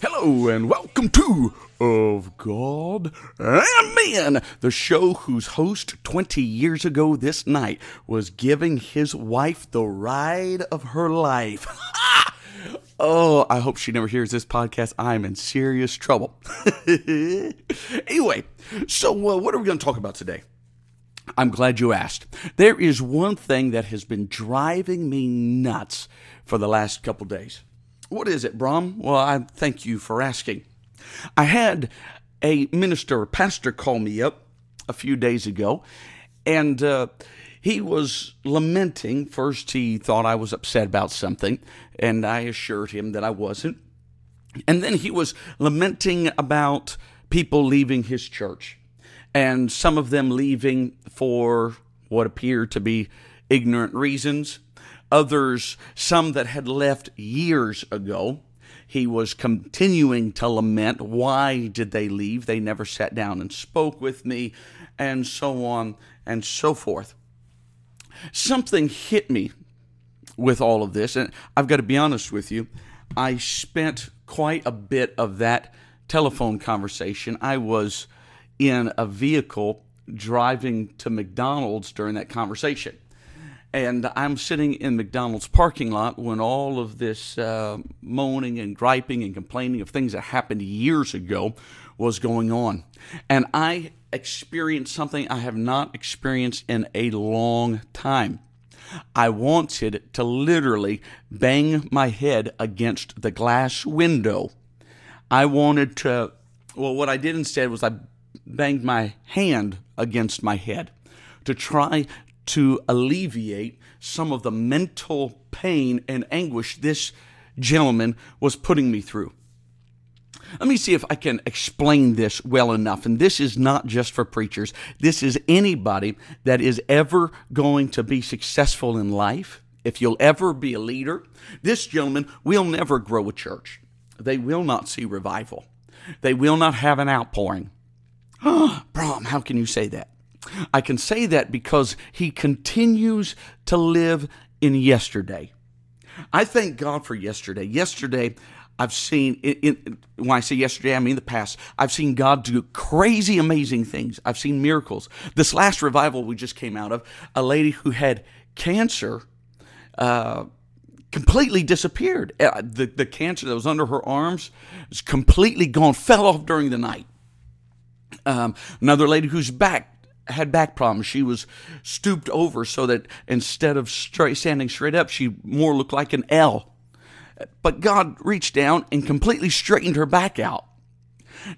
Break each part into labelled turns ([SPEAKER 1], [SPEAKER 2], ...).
[SPEAKER 1] Hello and welcome to Of God and Men, the show whose host 20 years ago this night was giving his wife the ride of her life. oh, I hope she never hears this podcast. I'm in serious trouble. anyway, so uh, what are we going to talk about today? I'm glad you asked. There is one thing that has been driving me nuts for the last couple days. What is it, Brom? Well, I thank you for asking. I had a minister, a pastor, call me up a few days ago, and uh, he was lamenting. First, he thought I was upset about something, and I assured him that I wasn't. And then he was lamenting about people leaving his church, and some of them leaving for what appeared to be ignorant reasons others, some that had left years ago. He was continuing to lament, why did they leave? They never sat down and spoke with me, and so on and so forth. Something hit me with all of this, and I've got to be honest with you. I spent quite a bit of that telephone conversation. I was in a vehicle driving to McDonald's during that conversation. And I'm sitting in McDonald's parking lot when all of this uh, moaning and griping and complaining of things that happened years ago was going on. And I experienced something I have not experienced in a long time. I wanted to literally bang my head against the glass window. I wanted to, well, what I did instead was I banged my hand against my head to try to alleviate some of the mental pain and anguish this gentleman was putting me through. Let me see if I can explain this well enough. And this is not just for preachers, this is anybody that is ever going to be successful in life. If you'll ever be a leader, this gentleman will never grow a church. They will not see revival. They will not have an outpouring. Brom, how can you say that? I can say that because he continues to live in yesterday. I thank God for yesterday. Yesterday, I've seen, in, when I say yesterday, I mean the past. I've seen God do crazy, amazing things. I've seen miracles. This last revival we just came out of, a lady who had cancer uh, completely disappeared. Uh, the, the cancer that was under her arms is completely gone, fell off during the night. Um, another lady whose back had back problems. She was stooped over so that instead of straight, standing straight up, she more looked like an L. But God reached down and completely straightened her back out.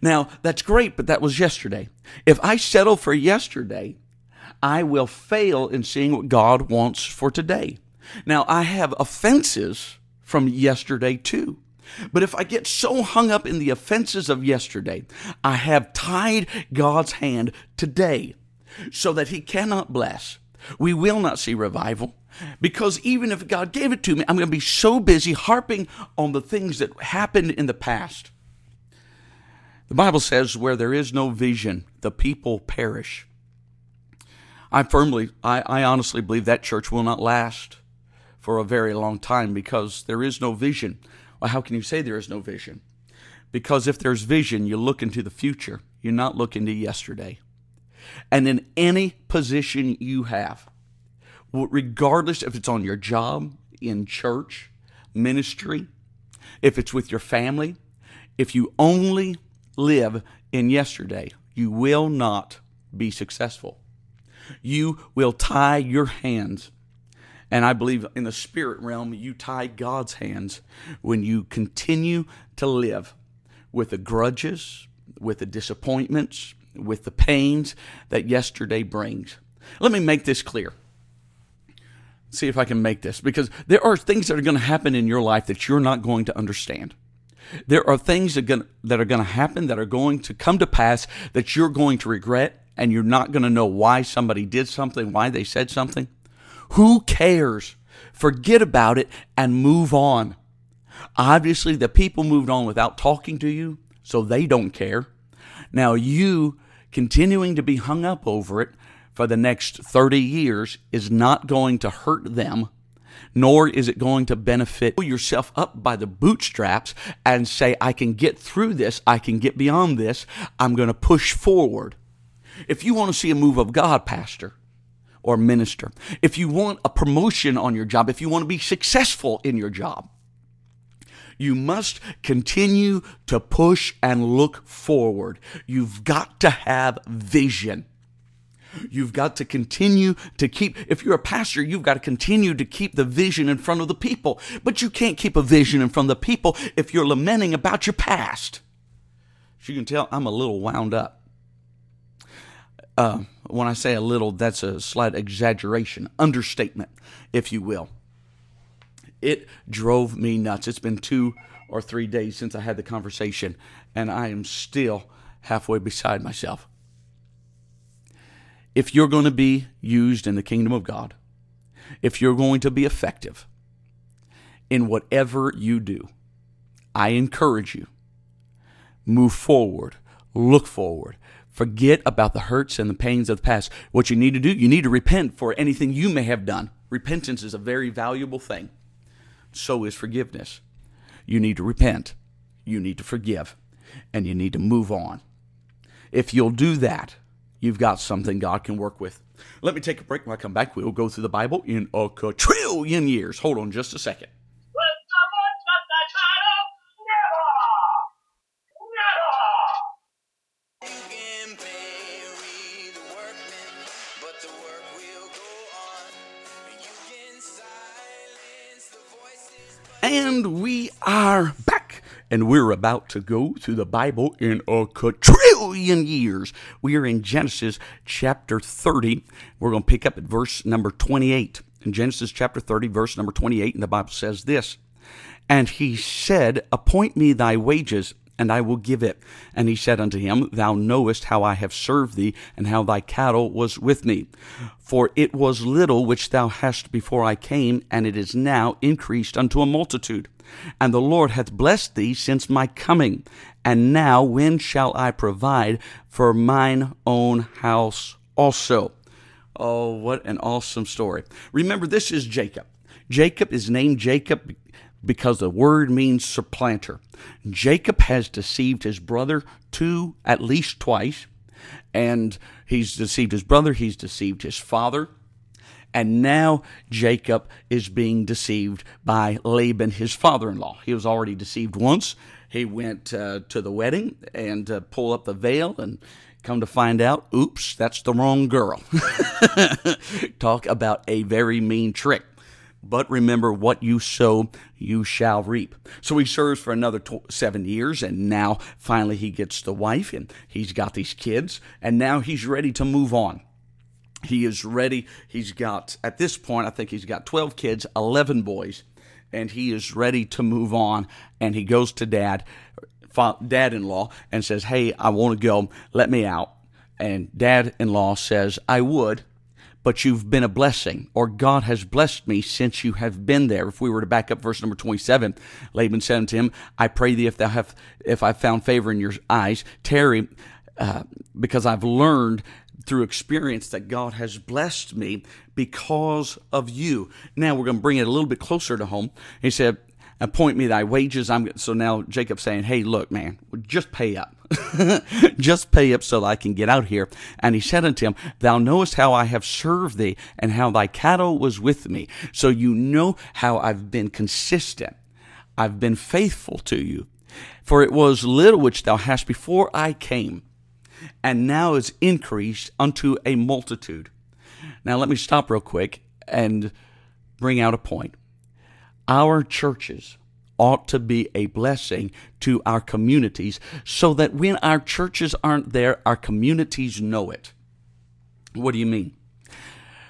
[SPEAKER 1] Now, that's great, but that was yesterday. If I settle for yesterday, I will fail in seeing what God wants for today. Now, I have offenses from yesterday too. But if I get so hung up in the offenses of yesterday, I have tied God's hand today so that he cannot bless. We will not see revival because even if God gave it to me, I'm going to be so busy harping on the things that happened in the past. The Bible says, where there is no vision, the people perish. I firmly, I, I honestly believe that church will not last for a very long time because there is no vision. Well, how can you say there is no vision? Because if there's vision, you look into the future, you're not looking to yesterday and in any position you have, regardless if it's on your job, in church, ministry, if it's with your family, if you only live in yesterday, you will not be successful. You will tie your hands. And I believe in the spirit realm, you tie God's hands when you continue to live with the grudges, with the disappointments, with the pains that yesterday brings. Let me make this clear. See if I can make this because there are things that are going to happen in your life that you're not going to understand. There are things that, are going to happen that are going to come to pass that you're going to regret and you're not going to know why somebody did something, why they said something. Who cares? Forget about it and move on. Obviously, the people moved on without talking to you, so they don't care. Now, you continuing to be hung up over it for the next 30 years is not going to hurt them. nor is it going to benefit pull yourself up by the bootstraps and say, I can get through this, I can get beyond this, I'm going to push forward. If you want to see a move of God, Pastor, or minister, if you want a promotion on your job, if you want to be successful in your job, you must continue to push and look forward. You've got to have vision. You've got to continue to keep, if you're a pastor, you've got to continue to keep the vision in front of the people. But you can't keep a vision in front of the people if you're lamenting about your past. As you can tell, I'm a little wound up. Uh, when I say a little, that's a slight exaggeration, understatement, if you will. It drove me nuts. It's been two or three days since I had the conversation, and I am still halfway beside myself. If you're going to be used in the kingdom of God, if you're going to be effective in whatever you do, I encourage you move forward, look forward. Forget about the hurts and the pains of the past. What you need to do, you need to repent for anything you may have done. Repentance is a very valuable thing so is forgiveness. You need to repent, you need to forgive, and you need to move on. If you'll do that, you've got something God can work with. Let me take a break. When I come back, we'll go through the Bible in a quadrillion years. Hold on just a second. And we're about to go through the Bible in a quadrillion years. We are in Genesis chapter 30. We're going to pick up at verse number 28. In Genesis chapter 30, verse number 28, and the Bible says this And he said, Appoint me thy wages and I will give it. And he said unto him, Thou knowest how I have served thee, and how thy cattle was with me. For it was little which thou hast before I came, and it is now increased unto a multitude. And the Lord hath blessed thee since my coming. And now when shall I provide for mine own house also? Oh, what an awesome story. Remember, this is Jacob. Jacob is named Jacob because the word means supplanter. Jacob has deceived his brother two, at least twice, and he's deceived his brother, he's deceived his father, and now Jacob is being deceived by Laban, his father in law. He was already deceived once. He went uh, to the wedding and uh, pull up the veil and come to find out, oops, that's the wrong girl. Talk about a very mean trick. But remember, what you sow, you shall reap. So he serves for another seven years, and now finally he gets the wife, and he's got these kids, and now he's ready to move on. He is ready. He's got, at this point, I think he's got 12 kids, 11 boys, and he is ready to move on. And he goes to dad, dad in law, and says, Hey, I want to go. Let me out. And dad in law says, I would but you've been a blessing, or God has blessed me since you have been there. If we were to back up verse number 27, Laban said unto him, I pray thee if thou have, if I've found favor in your eyes, tarry, uh, because I've learned through experience that God has blessed me because of you. Now we're going to bring it a little bit closer to home. He said, appoint me thy wages. I'm so now Jacob's saying, Hey, look, man, just pay up. just pay up so that I can get out here. And he said unto him, Thou knowest how I have served thee, and how thy cattle was with me. So you know how I've been consistent. I've been faithful to you. For it was little which thou hast before I came, and now is increased unto a multitude. Now let me stop real quick and bring out a point our churches ought to be a blessing to our communities so that when our churches aren't there, our communities know it. What do you mean?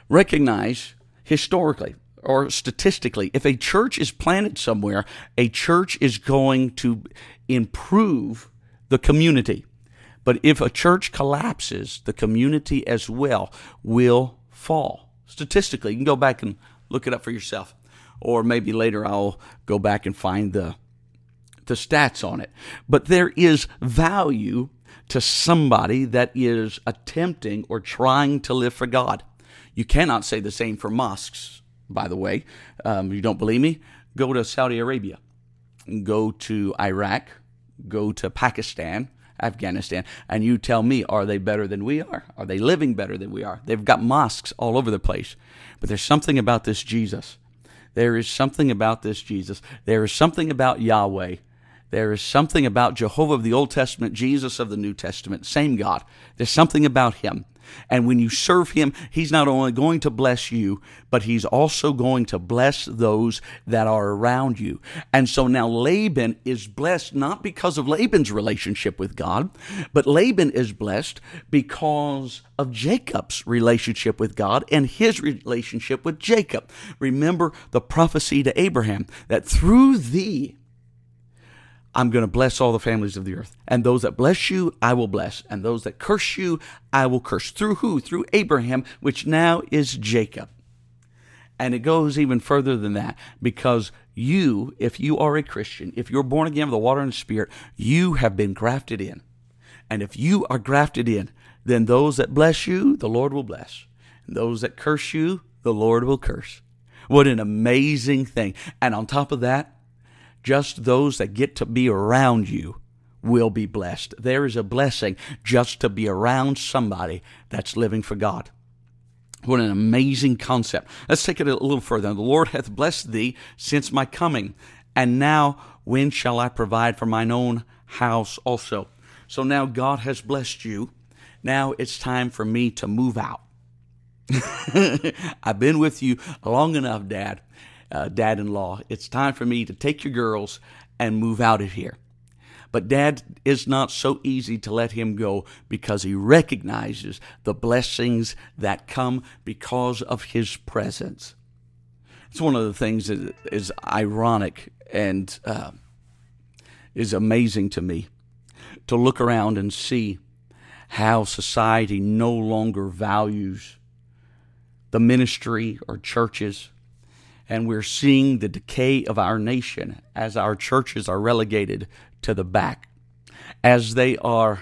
[SPEAKER 1] Recognize historically or statistically, if a church is planted somewhere, a church is going to improve the community. But if a church collapses, the community as well will fall. Statistically, you can go back and look it up for yourself or maybe later I'll go back and find the the stats on it. But there is value to somebody that is attempting or trying to live for God. You cannot say the same for mosques by the way. Um, you don't believe me? Go to Saudi Arabia, go to Iraq, go to Pakistan, Afghanistan, and you tell me, are they better than we are? Are they living better than we are? They've got mosques all over the place. But there's something about this Jesus. There is something about this Jesus. There is something about Yahweh. There is something about Jehovah of the Old Testament, Jesus of the New Testament, same God. There's something about him and when you serve him, he's not only going to bless you, but he's also going to bless those that are around you. And so now Laban is blessed not because of Laban's relationship with God, but Laban is blessed because of Jacob's relationship with God and his relationship with Jacob. Remember the prophecy to Abraham that through thee, I'm going to bless all the families of the earth. And those that bless you, I will bless. And those that curse you, I will curse. Through who? Through Abraham, which now is Jacob. And it goes even further than that because you, if you are a Christian, if you're born again of the water and the Spirit, you have been grafted in. And if you are grafted in, then those that bless you, the Lord will bless. And those that curse you, the Lord will curse. What an amazing thing. And on top of that, just those that get to be around you will be blessed. There is a blessing just to be around somebody that's living for God. What an amazing concept. Let's take it a little further. The Lord hath blessed thee since my coming, and now when shall I provide for mine own house also? So now God has blessed you. Now it's time for me to move out. I've been with you long enough, Dad uh, dad in law, it's time for me to take your girls and move out of here. But dad is not so easy to let him go because he recognizes the blessings that come because of his presence. It's one of the things that is ironic and uh, is amazing to me to look around and see how society no longer values the ministry or churches and we're seeing the decay of our nation as our churches are relegated to the back, as they are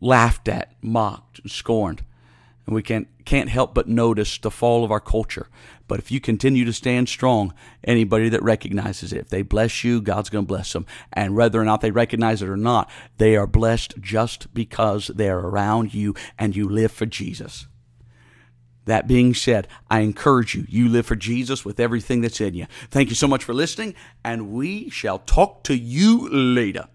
[SPEAKER 1] laughed at, mocked, and scorned. And we can't, can't help but notice the fall of our culture. But if you continue to stand strong, anybody that recognizes it, if they bless you, God's going to bless them. And whether or not they recognize it or not, they are blessed just because they're around you and you live for Jesus. That being said, I encourage you, you live for Jesus with everything that's in you. Thank you so much for listening, and we shall talk to you later.